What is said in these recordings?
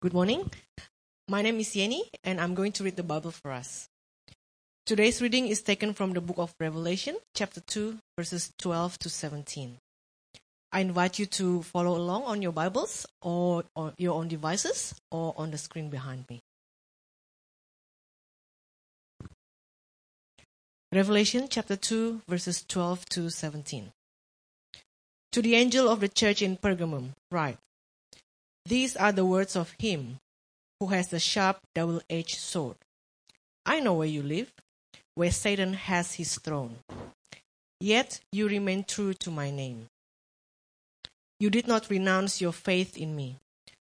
Good morning. My name is Yeni, and I'm going to read the Bible for us. Today's reading is taken from the book of Revelation, chapter 2, verses 12 to 17. I invite you to follow along on your Bibles or on your own devices or on the screen behind me. Revelation chapter 2, verses 12 to 17. To the angel of the church in Pergamum, write These are the words of him who has the sharp double edged sword. I know where you live, where Satan has his throne. Yet you remain true to my name. You did not renounce your faith in me,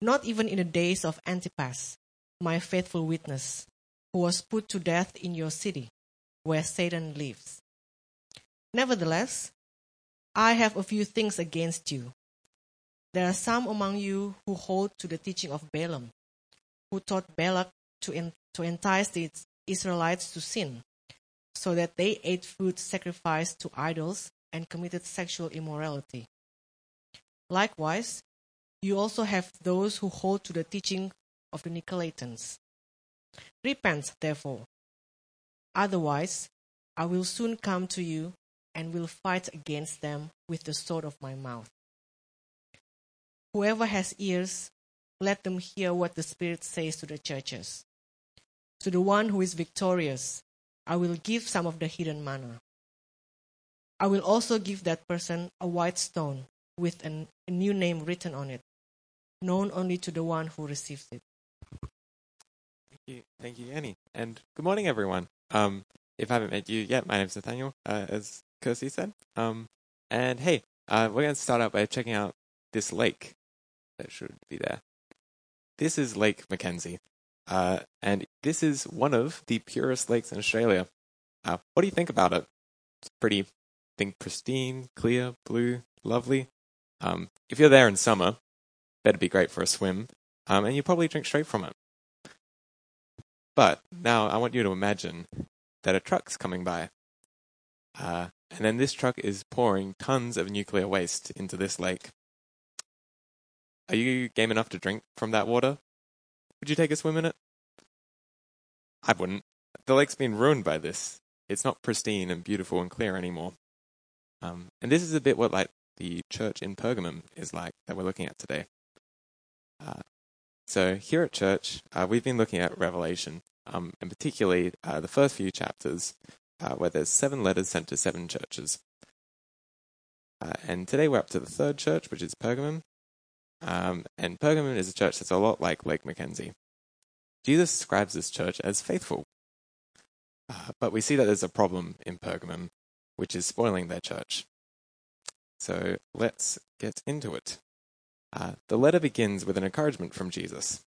not even in the days of Antipas, my faithful witness, who was put to death in your city where Satan lives. Nevertheless, I have a few things against you. There are some among you who hold to the teaching of Balaam, who taught Balak to, en- to entice the Israelites to sin, so that they ate food sacrificed to idols and committed sexual immorality. Likewise, you also have those who hold to the teaching of the Nicolaitans. Repent, therefore, Otherwise, I will soon come to you and will fight against them with the sword of my mouth. Whoever has ears, let them hear what the Spirit says to the churches. To the one who is victorious, I will give some of the hidden manna. I will also give that person a white stone with an, a new name written on it, known only to the one who receives it. Thank you, thank you, Annie, and good morning, everyone. Um, if I haven't met you yet, my name's Nathaniel, uh, as Kirsty said. Um, and hey, uh, we're going to start out by checking out this lake that should be there. This is Lake McKenzie, uh, and this is one of the purest lakes in Australia. Uh, what do you think about it? It's pretty, I think, pristine, clear, blue, lovely. Um, if you're there in summer, better be great for a swim, um, and you probably drink straight from it. But now I want you to imagine that a truck's coming by. Uh, and then this truck is pouring tons of nuclear waste into this lake. Are you game enough to drink from that water? Would you take a swim in it? I wouldn't. The lake's been ruined by this. It's not pristine and beautiful and clear anymore. Um, and this is a bit what like the church in Pergamum is like that we're looking at today. Uh, so here at church, uh, we've been looking at Revelation, um, and particularly uh, the first few chapters, uh, where there's seven letters sent to seven churches. Uh, and today we're up to the third church, which is Pergamum. Um, and Pergamum is a church that's a lot like Lake McKenzie. Jesus describes this church as faithful. Uh, but we see that there's a problem in Pergamum, which is spoiling their church. So let's get into it. Uh, the letter begins with an encouragement from Jesus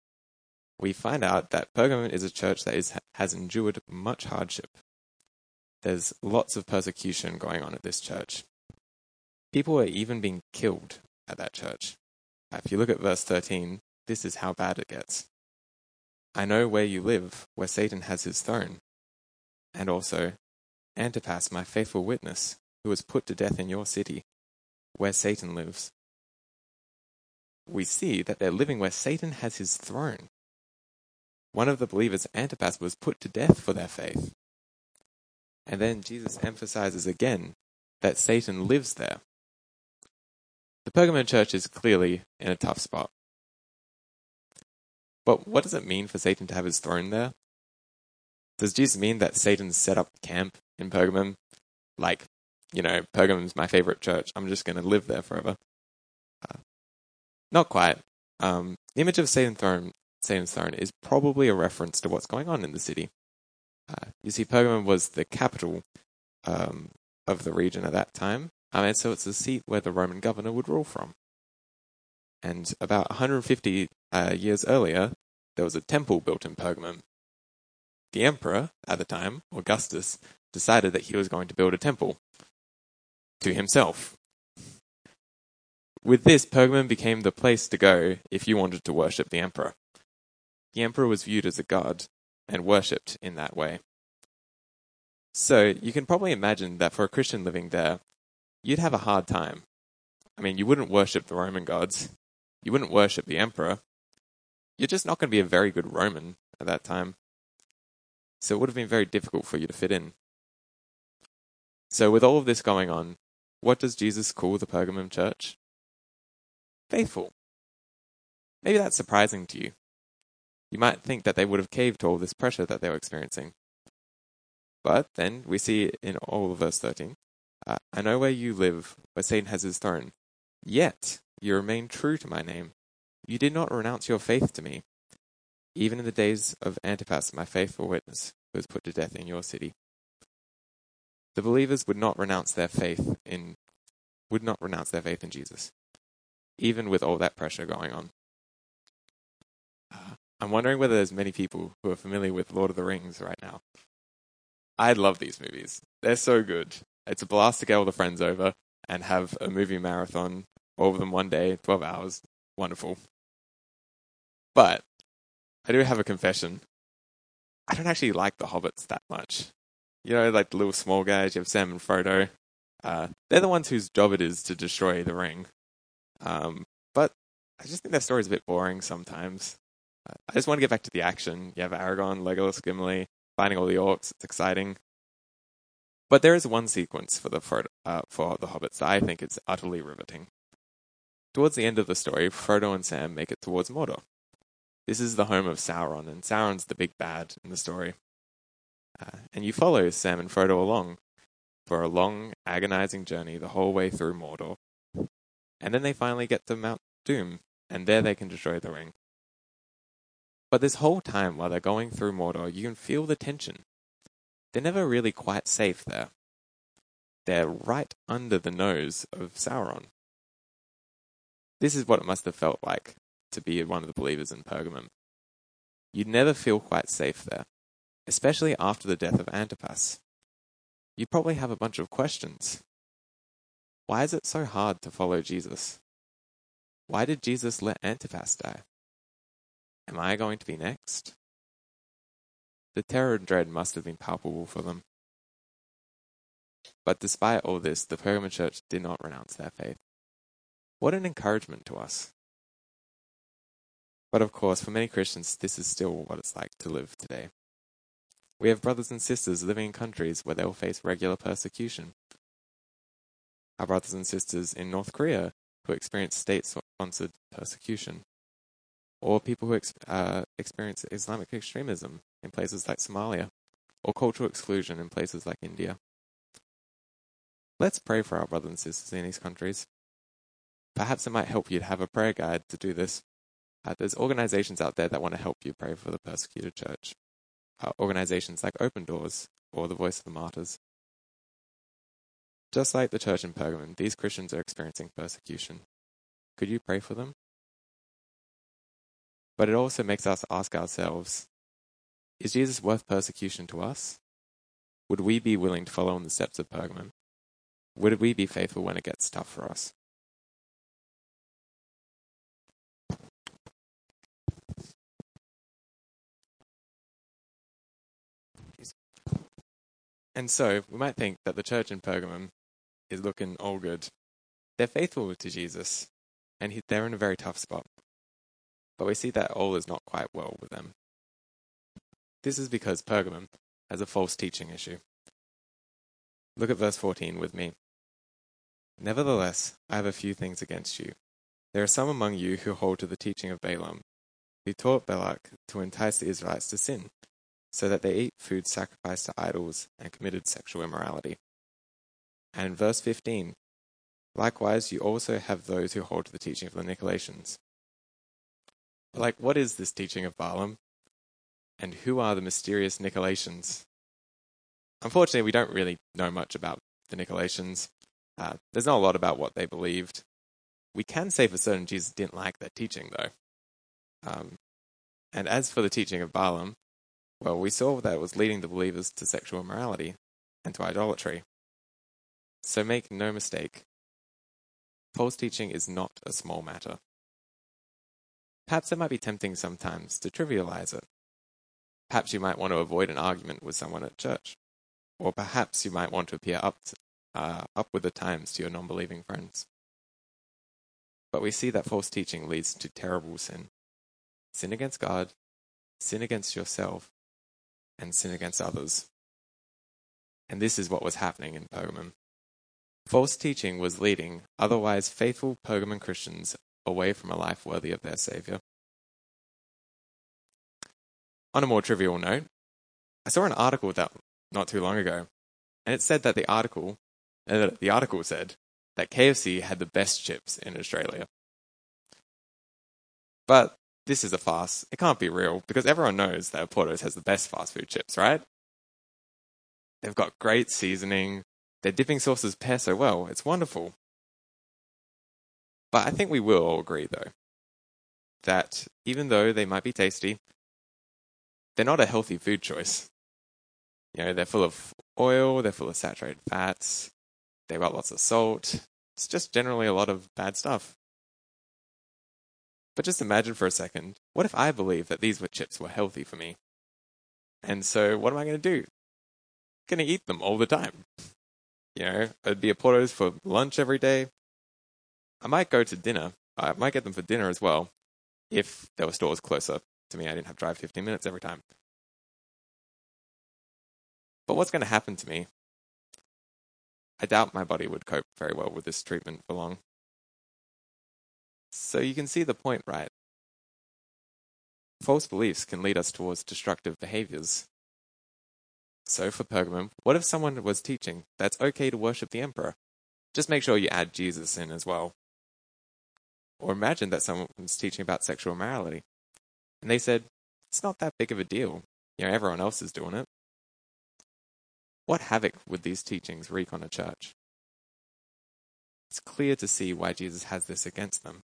we find out that Pergamon is a church that is, has endured much hardship. There's lots of persecution going on at this church. People are even being killed at that church. If you look at verse 13, this is how bad it gets. I know where you live, where Satan has his throne. And also, Antipas, my faithful witness, who was put to death in your city, where Satan lives. We see that they're living where Satan has his throne. One of the believers, Antipas, was put to death for their faith. And then Jesus emphasizes again that Satan lives there. The Pergamon church is clearly in a tough spot. But what does it mean for Satan to have his throne there? Does Jesus mean that Satan set up camp in Pergamum? Like, you know, Pergamum's my favorite church. I'm just going to live there forever. Uh, not quite. Um, the image of Satan's throne Satan's throne is probably a reference to what's going on in the city. Uh, you see, Pergamum was the capital um, of the region at that time, um, and so it's the seat where the Roman governor would rule from. And about 150 uh, years earlier, there was a temple built in Pergamum. The emperor at the time, Augustus, decided that he was going to build a temple to himself. With this, Pergamum became the place to go if you wanted to worship the emperor. The emperor was viewed as a god and worshipped in that way. So you can probably imagine that for a Christian living there, you'd have a hard time. I mean, you wouldn't worship the Roman gods, you wouldn't worship the emperor, you're just not going to be a very good Roman at that time. So it would have been very difficult for you to fit in. So, with all of this going on, what does Jesus call the Pergamum church? Faithful. Maybe that's surprising to you. You might think that they would have caved to all this pressure that they were experiencing. But then we see in all of verse 13 I know where you live, where Satan has his throne. Yet you remain true to my name. You did not renounce your faith to me, even in the days of Antipas, my faithful witness, who was put to death in your city. The believers would not renounce their faith in would not renounce their faith in Jesus, even with all that pressure going on. I'm wondering whether there's many people who are familiar with Lord of the Rings right now. I love these movies. They're so good. It's a blast to get all the friends over and have a movie marathon, all of them one day, 12 hours. Wonderful. But I do have a confession. I don't actually like the hobbits that much. You know, like the little small guys, you have Sam and Frodo. Uh, they're the ones whose job it is to destroy the ring. Um, but I just think their story's a bit boring sometimes. Uh, I just want to get back to the action. You have Aragorn, Legolas, Gimli, finding all the orcs. It's exciting. But there is one sequence for the Frodo, uh, for the hobbits that I think is utterly riveting. Towards the end of the story, Frodo and Sam make it towards Mordor. This is the home of Sauron, and Sauron's the big bad in the story. Uh, and you follow Sam and Frodo along for a long, agonizing journey the whole way through Mordor. And then they finally get to Mount Doom, and there they can destroy the ring. But this whole time while they're going through Mordor, you can feel the tension. They're never really quite safe there. They're right under the nose of Sauron. This is what it must have felt like to be one of the believers in Pergamum. You'd never feel quite safe there, especially after the death of Antipas. You probably have a bunch of questions. Why is it so hard to follow Jesus? Why did Jesus let Antipas die? Am I going to be next? The terror and dread must have been palpable for them. But despite all this, the Pergamon church did not renounce their faith. What an encouragement to us. But of course, for many Christians, this is still what it's like to live today. We have brothers and sisters living in countries where they will face regular persecution. Our brothers and sisters in North Korea who experience state sponsored persecution, or people who ex- uh, experience Islamic extremism in places like Somalia, or cultural exclusion in places like India. Let's pray for our brothers and sisters in these countries. Perhaps it might help you to have a prayer guide to do this. Uh, there's organizations out there that want to help you pray for the persecuted church. Uh, organizations like Open Doors or the Voice of the Martyrs. Just like the church in Pergamon, these Christians are experiencing persecution. Could you pray for them? But it also makes us ask ourselves is Jesus worth persecution to us? Would we be willing to follow in the steps of Pergamon? Would we be faithful when it gets tough for us? And so we might think that the church in Pergamum is looking all good. They're faithful to Jesus, and he, they're in a very tough spot. But we see that all is not quite well with them. This is because Pergamum has a false teaching issue. Look at verse 14 with me. Nevertheless, I have a few things against you. There are some among you who hold to the teaching of Balaam, who taught Balak to entice the Israelites to sin, so that they eat food sacrificed to idols and committed sexual immorality. And in verse 15, likewise, you also have those who hold to the teaching of the Nicolaitans. Like, what is this teaching of Balaam? And who are the mysterious Nicolaitans? Unfortunately, we don't really know much about the Nicolaitans. Uh, there's not a lot about what they believed. We can say for certain Jesus didn't like their teaching, though. Um, and as for the teaching of Balaam, well, we saw that it was leading the believers to sexual immorality and to idolatry. So make no mistake, false teaching is not a small matter. Perhaps it might be tempting sometimes to trivialize it. Perhaps you might want to avoid an argument with someone at church. Or perhaps you might want to appear up, to, uh, up with the times to your non believing friends. But we see that false teaching leads to terrible sin. sin against God, sin against yourself, and sin against others. And this is what was happening in Pergamum. False teaching was leading otherwise faithful Pergamon Christians away from a life worthy of their Savior. On a more trivial note, I saw an article that not too long ago, and it said that the article, uh, the article said that KFC had the best chips in Australia. But this is a farce. It can't be real because everyone knows that Porto's has the best fast food chips, right? They've got great seasoning. Their dipping sauces pair so well. It's wonderful. But I think we will all agree, though, that even though they might be tasty, they're not a healthy food choice. You know, they're full of oil, they're full of saturated fats, they've got lots of salt. It's just generally a lot of bad stuff. But just imagine for a second, what if I believed that these chips were healthy for me? And so what am I going to do? I'm going to eat them all the time. You know, it'd be a Portos for lunch every day. I might go to dinner. I might get them for dinner as well, if there were stores closer to me. I didn't have to drive 15 minutes every time. But what's going to happen to me? I doubt my body would cope very well with this treatment for long. So you can see the point, right? False beliefs can lead us towards destructive behaviors. So for Pergamum, what if someone was teaching that's okay to worship the emperor? Just make sure you add Jesus in as well. Or imagine that someone was teaching about sexual morality. And they said, it's not that big of a deal. You know, everyone else is doing it. What havoc would these teachings wreak on a church? It's clear to see why Jesus has this against them.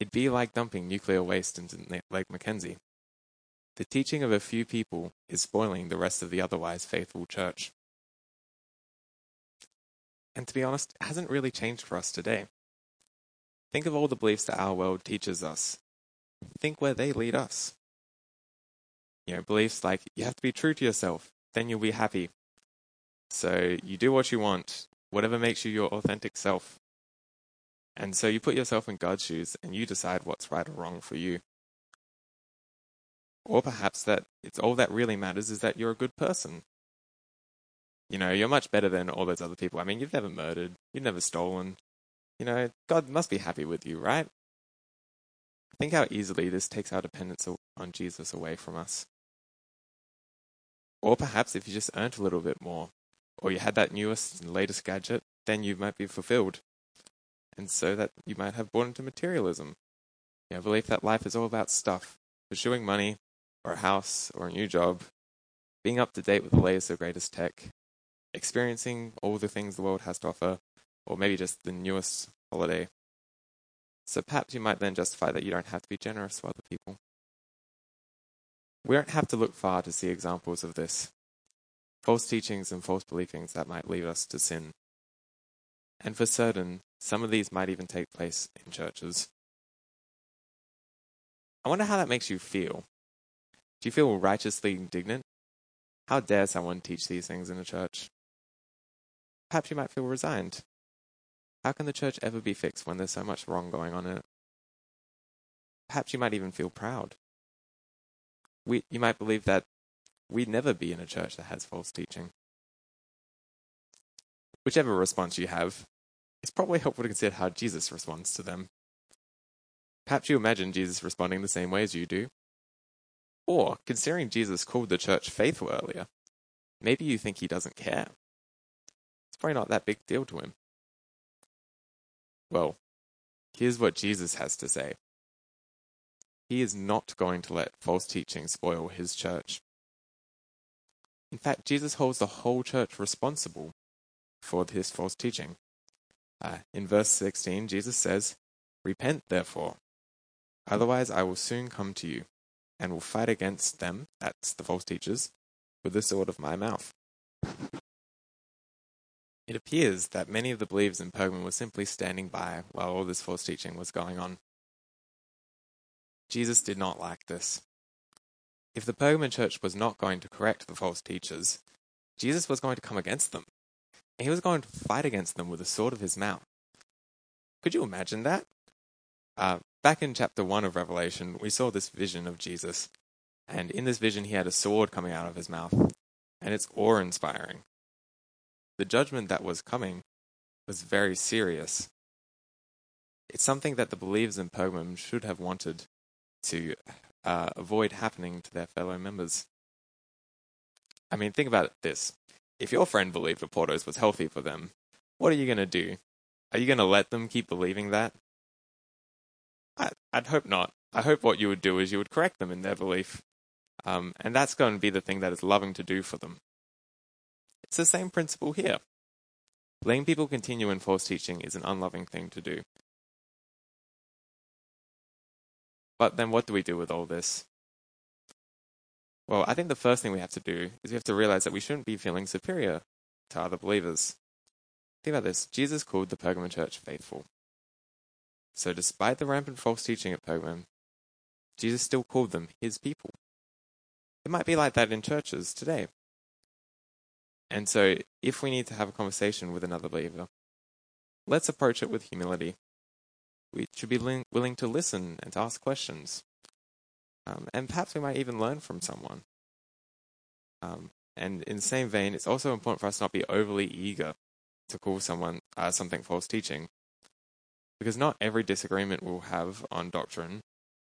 It'd be like dumping nuclear waste into Lake McKenzie. The teaching of a few people is spoiling the rest of the otherwise faithful church. And to be honest, it hasn't really changed for us today. Think of all the beliefs that our world teaches us. Think where they lead us. You know, beliefs like you have to be true to yourself, then you'll be happy. So you do what you want, whatever makes you your authentic self. And so you put yourself in God's shoes and you decide what's right or wrong for you. Or perhaps that it's all that really matters is that you're a good person. You know, you're much better than all those other people. I mean, you've never murdered, you've never stolen. You know, God must be happy with you, right? Think how easily this takes our dependence on Jesus away from us. Or perhaps if you just earned a little bit more, or you had that newest and latest gadget, then you might be fulfilled and so that you might have bought into materialism. You belief that life is all about stuff, pursuing money, or a house, or a new job, being up to date with the latest or greatest tech, experiencing all the things the world has to offer, or maybe just the newest holiday. So perhaps you might then justify that you don't have to be generous to other people. We don't have to look far to see examples of this. False teachings and false beliefings that might lead us to sin. And for certain, some of these might even take place in churches. I wonder how that makes you feel. Do you feel righteously indignant? How dare someone teach these things in a church? Perhaps you might feel resigned. How can the church ever be fixed when there's so much wrong going on in it? Perhaps you might even feel proud. We, you might believe that we'd never be in a church that has false teaching. Whichever response you have, it's probably helpful to consider how Jesus responds to them. Perhaps you imagine Jesus responding the same way as you do. Or, considering Jesus called the church faithful earlier, maybe you think he doesn't care. It's probably not that big deal to him. Well, here's what Jesus has to say. He is not going to let false teaching spoil his church. In fact, Jesus holds the whole church responsible for this false teaching. Uh, in verse 16, Jesus says, Repent, therefore, otherwise I will soon come to you, and will fight against them, that's the false teachers, with the sword of my mouth. It appears that many of the believers in Pergamum were simply standing by while all this false teaching was going on. Jesus did not like this. If the Pergamon church was not going to correct the false teachers, Jesus was going to come against them he was going to fight against them with the sword of his mouth. Could you imagine that? Uh, back in chapter 1 of Revelation, we saw this vision of Jesus. And in this vision, he had a sword coming out of his mouth. And it's awe inspiring. The judgment that was coming was very serious. It's something that the believers in Pergamum should have wanted to uh, avoid happening to their fellow members. I mean, think about this. If your friend believed that Portos was healthy for them, what are you going to do? Are you going to let them keep believing that? I, would hope not. I hope what you would do is you would correct them in their belief. Um, and that's going to be the thing that is loving to do for them. It's the same principle here. Letting people continue in false teaching is an unloving thing to do. But then what do we do with all this? Well, I think the first thing we have to do is we have to realize that we shouldn't be feeling superior to other believers. Think about this Jesus called the Pergamon church faithful. So, despite the rampant false teaching at Pergamum, Jesus still called them his people. It might be like that in churches today. And so, if we need to have a conversation with another believer, let's approach it with humility. We should be willing to listen and to ask questions. Um, and perhaps we might even learn from someone. Um, and in the same vein, it's also important for us not be overly eager to call someone uh, something false teaching because not every disagreement we'll have on doctrine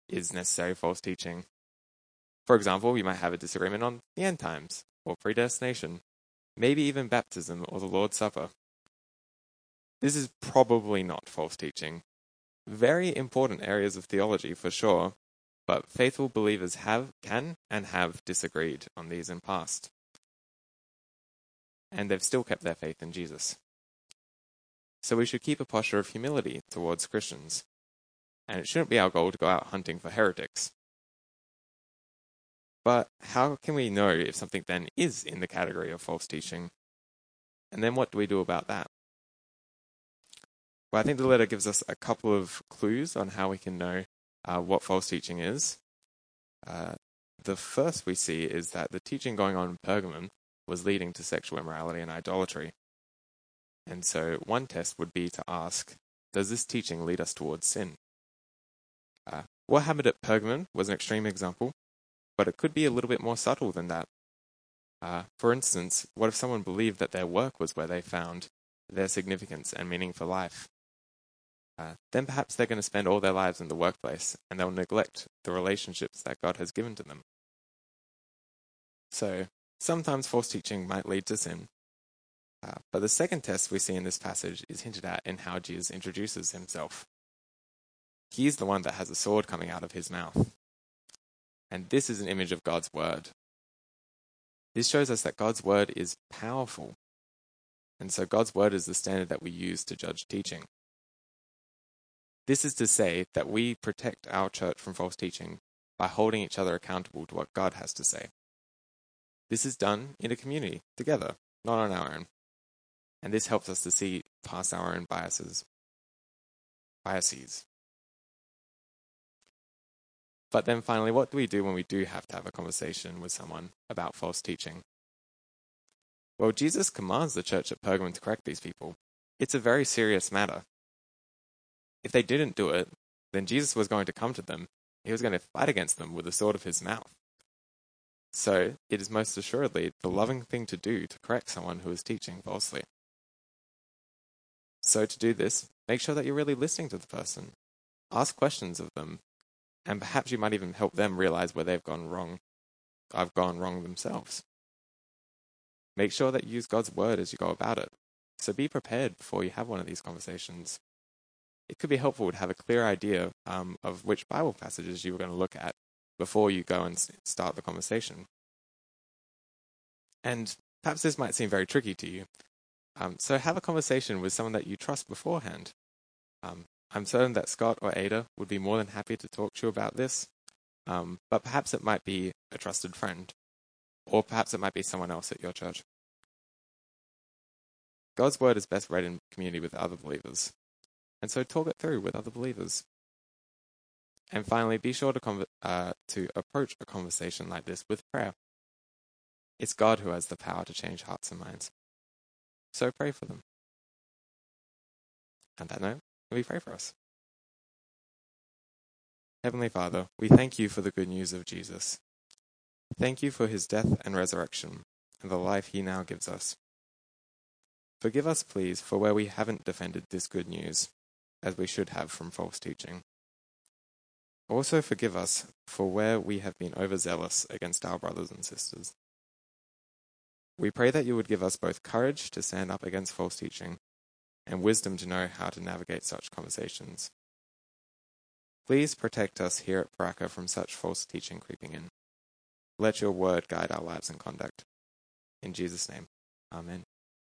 is necessary false teaching. For example, we might have a disagreement on the end times, or predestination, maybe even baptism or the Lord's Supper. This is probably not false teaching. Very important areas of theology for sure, but faithful believers have, can, and have disagreed on these in past. And they've still kept their faith in Jesus. So we should keep a posture of humility towards Christians. And it shouldn't be our goal to go out hunting for heretics. But how can we know if something then is in the category of false teaching? And then what do we do about that? Well, I think the letter gives us a couple of clues on how we can know uh, what false teaching is. Uh, the first we see is that the teaching going on in Pergamum was leading to sexual immorality and idolatry. And so one test would be to ask, does this teaching lead us towards sin? Uh, what happened at Pergamon was an extreme example, but it could be a little bit more subtle than that. Uh, for instance, what if someone believed that their work was where they found their significance and meaning for life? Uh, then perhaps they're going to spend all their lives in the workplace and they'll neglect the relationships that God has given to them. So, sometimes false teaching might lead to sin, uh, but the second test we see in this passage is hinted at in how Jesus introduces himself. He's the one that has a sword coming out of his mouth. And this is an image of God's word. This shows us that God's word is powerful. And so God's word is the standard that we use to judge teaching. This is to say that we protect our church from false teaching by holding each other accountable to what God has to say. This is done in a community, together, not on our own and this helps us to see past our own biases. Biases. But then finally, what do we do when we do have to have a conversation with someone about false teaching? Well, Jesus commands the church at Pergamon to correct these people. It's a very serious matter. If they didn't do it, then Jesus was going to come to them. He was going to fight against them with the sword of his mouth. So, it is most assuredly the loving thing to do to correct someone who is teaching falsely. So, to do this, make sure that you're really listening to the person. Ask questions of them, and perhaps you might even help them realize where they've gone wrong. I've gone wrong themselves. Make sure that you use God's word as you go about it. So be prepared before you have one of these conversations. It could be helpful to have a clear idea um, of which Bible passages you were going to look at before you go and start the conversation. And perhaps this might seem very tricky to you, um, so have a conversation with someone that you trust beforehand. Um, I'm certain that Scott or Ada would be more than happy to talk to you about this, um, but perhaps it might be a trusted friend, or perhaps it might be someone else at your church. God's word is best read in community with other believers, and so talk it through with other believers. And finally, be sure to, uh, to approach a conversation like this with prayer. It's God who has the power to change hearts and minds. So pray for them. And that note, we pray for us. Heavenly Father, we thank you for the good news of Jesus. Thank you for his death and resurrection and the life he now gives us. Forgive us, please, for where we haven't defended this good news, as we should have from false teaching. Also, forgive us for where we have been overzealous against our brothers and sisters. We pray that you would give us both courage to stand up against false teaching and wisdom to know how to navigate such conversations. Please protect us here at Pooraka from such false teaching creeping in. Let your word guide our lives and conduct. In Jesus' name, Amen.